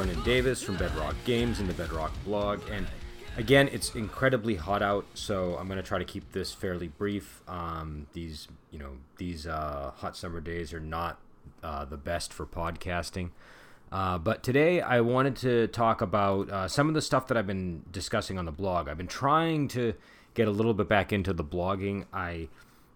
Brendan Davis from Bedrock Games and the Bedrock blog. And again, it's incredibly hot out, so I'm going to try to keep this fairly brief. Um, these, you know, these uh, hot summer days are not uh, the best for podcasting. Uh, but today I wanted to talk about uh, some of the stuff that I've been discussing on the blog. I've been trying to get a little bit back into the blogging. I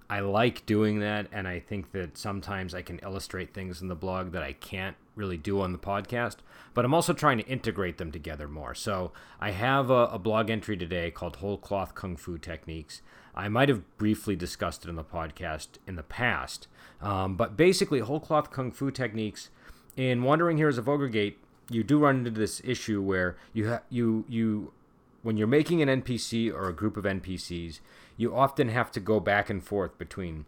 I like doing that, and I think that sometimes I can illustrate things in the blog that I can't really do on the podcast. But I'm also trying to integrate them together more. So I have a, a blog entry today called Whole Cloth Kung Fu Techniques. I might have briefly discussed it in the podcast in the past, um, but basically, Whole Cloth Kung Fu Techniques. In Wandering Heroes of Ogre Gate, you do run into this issue where you ha- you you when you're making an NPC or a group of NPCs, you often have to go back and forth between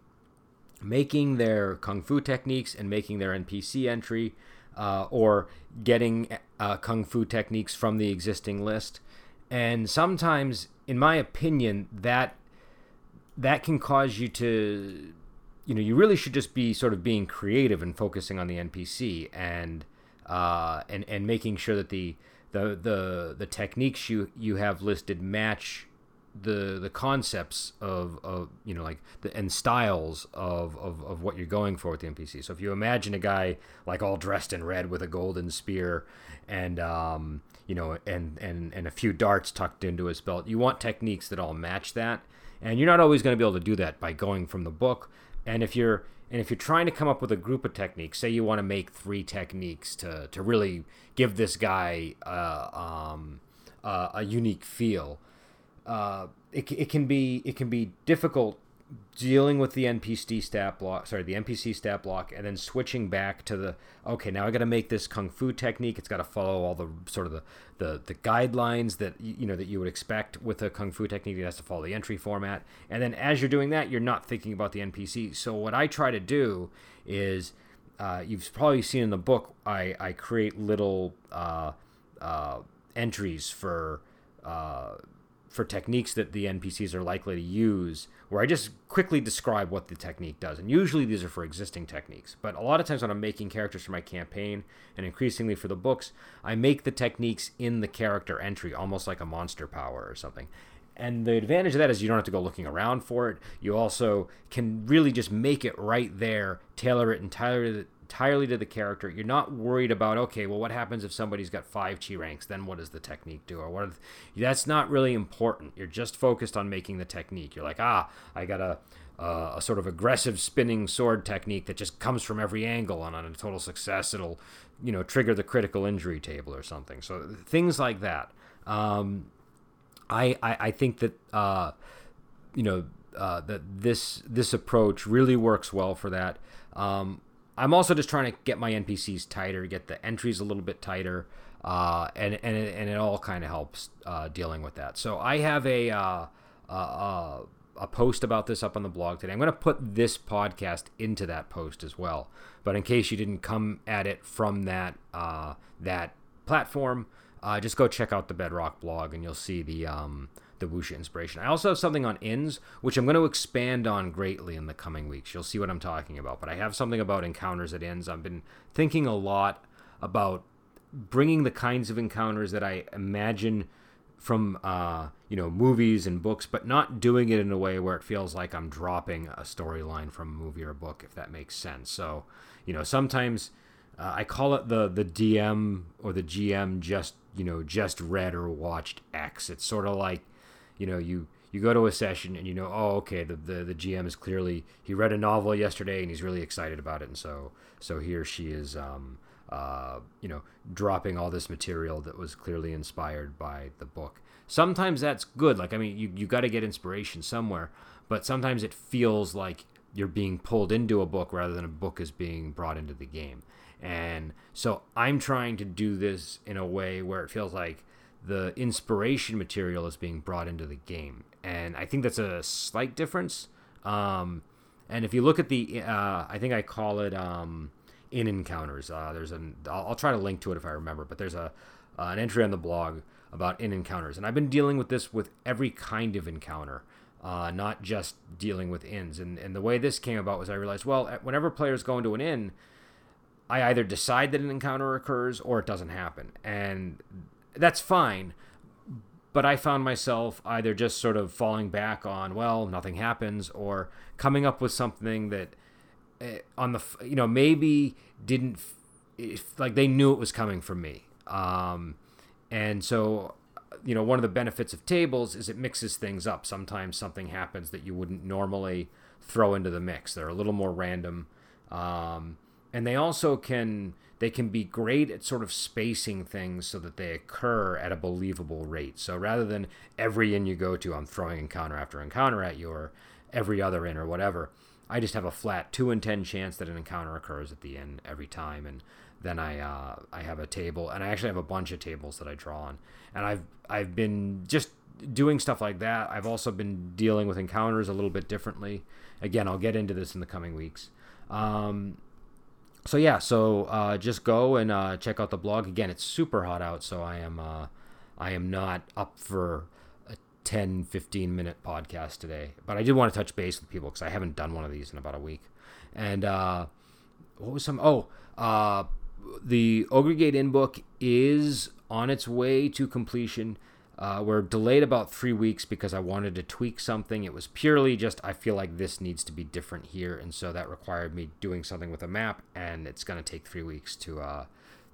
making their kung fu techniques and making their NPC entry, uh, or getting uh, kung fu techniques from the existing list. And sometimes, in my opinion, that that can cause you to, you know, you really should just be sort of being creative and focusing on the NPC and uh, and and making sure that the the the the techniques you you have listed match the the concepts of, of you know like the and styles of, of of what you're going for with the NPC. So if you imagine a guy like all dressed in red with a golden spear and um, you know and and and a few darts tucked into his belt, you want techniques that all match that. And you're not always going to be able to do that by going from the book. And if you're and if you're trying to come up with a group of techniques, say you want to make three techniques to to really give this guy uh, um, uh, a unique feel uh, it, it can be it can be difficult dealing with the NPC stat block, sorry, the NPC stat block, and then switching back to the okay, now I got to make this kung fu technique. It's got to follow all the sort of the, the the guidelines that you know that you would expect with a kung fu technique. It has to follow the entry format, and then as you're doing that, you're not thinking about the NPC. So what I try to do is, uh, you've probably seen in the book, I I create little uh, uh, entries for uh, for techniques that the NPCs are likely to use, where I just quickly describe what the technique does. And usually these are for existing techniques. But a lot of times when I'm making characters for my campaign, and increasingly for the books, I make the techniques in the character entry, almost like a monster power or something. And the advantage of that is you don't have to go looking around for it. You also can really just make it right there, tailor it entirely entirely to the character. You're not worried about okay, well, what happens if somebody's got five chi ranks? Then what does the technique do? Or what? That's not really important. You're just focused on making the technique. You're like, ah, I got a a sort of aggressive spinning sword technique that just comes from every angle, and on a total success, it'll you know trigger the critical injury table or something. So things like that. Um, I, I I think that uh, you know uh, that this this approach really works well for that. Um, I'm also just trying to get my NPCs tighter, get the entries a little bit tighter, uh, and and it, and it all kind of helps uh, dealing with that. So I have a uh, a, a post about this up on the blog today. I'm going to put this podcast into that post as well. But in case you didn't come at it from that uh, that platform, uh, just go check out the Bedrock blog, and you'll see the um, the Wuxia inspiration. I also have something on inns, which I'm going to expand on greatly in the coming weeks. You'll see what I'm talking about. But I have something about encounters at inns. I've been thinking a lot about bringing the kinds of encounters that I imagine from uh, you know movies and books, but not doing it in a way where it feels like I'm dropping a storyline from a movie or a book, if that makes sense. So you know sometimes uh, I call it the the DM or the GM just you know just read or watched X. It's sort of like you know you you go to a session and you know oh okay the, the the GM is clearly he read a novel yesterday and he's really excited about it and so so he or she is um, uh, you know dropping all this material that was clearly inspired by the book. Sometimes that's good. Like I mean you you got to get inspiration somewhere, but sometimes it feels like you're being pulled into a book rather than a book is being brought into the game. And so I'm trying to do this in a way where it feels like the inspiration material is being brought into the game, and I think that's a slight difference. Um, and if you look at the, uh, I think I call it um, inn encounters. Uh, there's an I'll, I'll, try to link to it if I remember, but there's a uh, an entry on the blog about inn encounters, and I've been dealing with this with every kind of encounter. Uh, not just dealing with inns. And, and the way this came about was I realized, well, whenever players go into an inn, I either decide that an encounter occurs or it doesn't happen. And that's fine. But I found myself either just sort of falling back on, well, nothing happens, or coming up with something that uh, on the, you know, maybe didn't, if, like they knew it was coming from me. Um, and so, you know, one of the benefits of tables is it mixes things up. Sometimes something happens that you wouldn't normally throw into the mix. They're a little more random. Um, and they also can they can be great at sort of spacing things so that they occur at a believable rate. So rather than every in you go to, I'm throwing encounter after encounter at you, or every other inn, or whatever. I just have a flat two inn ten chance that an encounter occurs at the end every time, and then I uh, I have a table, and I actually have a bunch of tables that I draw on, and I've I've been just doing stuff like that. I've also been dealing with encounters a little bit differently. Again, I'll get into this in the coming weeks. Um, so yeah, so uh, just go and uh, check out the blog. Again, it's super hot out, so I am uh, I am not up for a 10, 15 minute podcast today. But I did want to touch base with people because I haven't done one of these in about a week. And uh, what was some? Oh, uh, the Ogre Gate in book is on its way to completion. Uh, we're delayed about three weeks because I wanted to tweak something. It was purely just I feel like this needs to be different here, and so that required me doing something with a map, and it's gonna take three weeks to uh,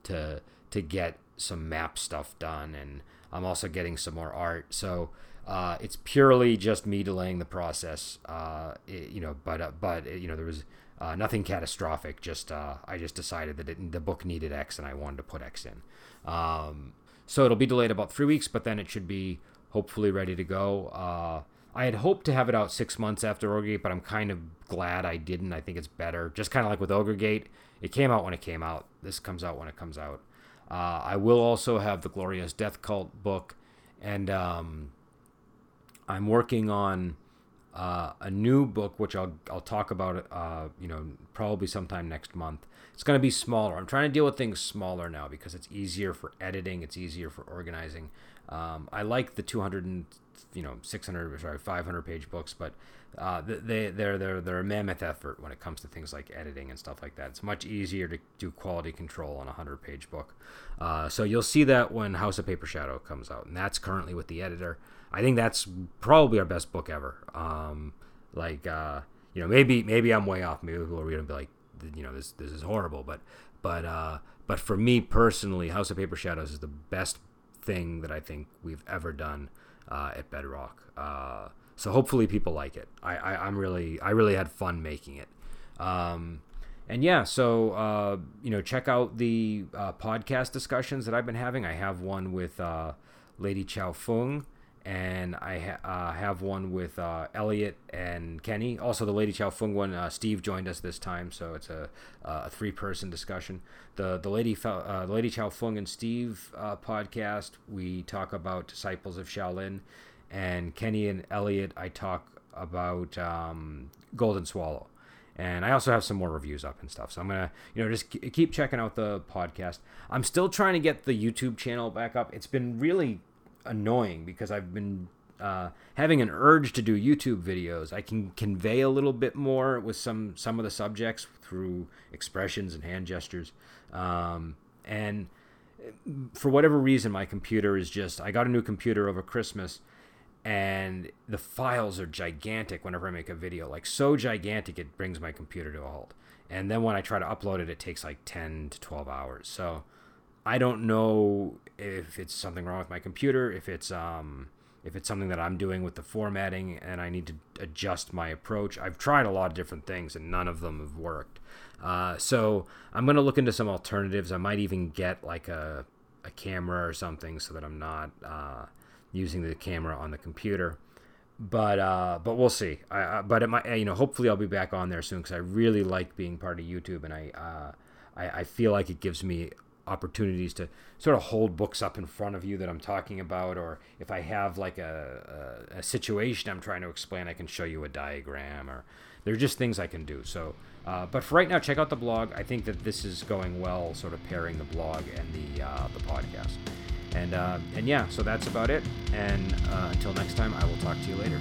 to to get some map stuff done, and I'm also getting some more art. So uh, it's purely just me delaying the process. Uh, it, you know, but uh, but you know there was uh, nothing catastrophic. Just I just decided that it, the book needed X, and I wanted to put X in. Um, so it'll be delayed about three weeks, but then it should be hopefully ready to go. Uh, I had hoped to have it out six months after Ogre Gate, but I'm kind of glad I didn't. I think it's better. Just kind of like with Ogre Gate, it came out when it came out. This comes out when it comes out. Uh, I will also have the Glorious Death Cult book, and um, I'm working on uh, a new book, which I'll I'll talk about. Uh, you know, probably sometime next month. It's going to be smaller. I'm trying to deal with things smaller now because it's easier for editing. It's easier for organizing. Um, I like the 200 and you know 600 sorry 500 page books, but uh, they they're they're they're a mammoth effort when it comes to things like editing and stuff like that. It's much easier to do quality control on a 100 page book. Uh, so you'll see that when House of Paper Shadow comes out, and that's currently with the editor. I think that's probably our best book ever. Um, like uh, you know maybe maybe I'm way off. Maybe are gonna be like you know this this is horrible but but uh but for me personally house of paper shadows is the best thing that i think we've ever done uh, at bedrock. Uh, so hopefully people like it. I, I i'm really i really had fun making it. Um and yeah so uh you know check out the uh, podcast discussions that i've been having. I have one with uh lady chow fung and I ha- uh, have one with uh, Elliot and Kenny. Also, the Lady Chow Fung one, uh, Steve joined us this time, so it's a, a three person discussion. The the Lady uh, Lady Chow Fung and Steve uh, podcast, we talk about Disciples of Shaolin, and Kenny and Elliot, I talk about um, Golden Swallow. And I also have some more reviews up and stuff. So I'm gonna, you know, just keep checking out the podcast. I'm still trying to get the YouTube channel back up. It's been really annoying because I've been uh, having an urge to do YouTube videos. I can convey a little bit more with some some of the subjects through expressions and hand gestures. Um, and for whatever reason, my computer is just. I got a new computer over Christmas, and the files are gigantic whenever I make a video. Like so gigantic, it brings my computer to a halt. And then when I try to upload it, it takes like 10 to 12 hours. So I don't know if it's something wrong with my computer, if it's um, if it's something that I'm doing with the formatting and I need to adjust my approach. I've tried a lot of different things and none of them have worked. Uh, so I'm going to look into some alternatives. I might even get like a, a camera or something so that I'm not uh, using the camera on the computer. But uh, but we'll see. I, I, but it might you know hopefully I'll be back on there soon because I really like being part of YouTube and I, uh, I I feel like it gives me opportunities to sort of hold books up in front of you that I'm talking about, or if I have like a, a, a situation I'm trying to explain, I can show you a diagram, or there are just things I can do. So, uh, but for right now, check out the blog. I think that this is going well, sort of pairing the blog and the uh, the podcast. And uh, and yeah, so that's about it. And uh, until next time, I will talk to you later.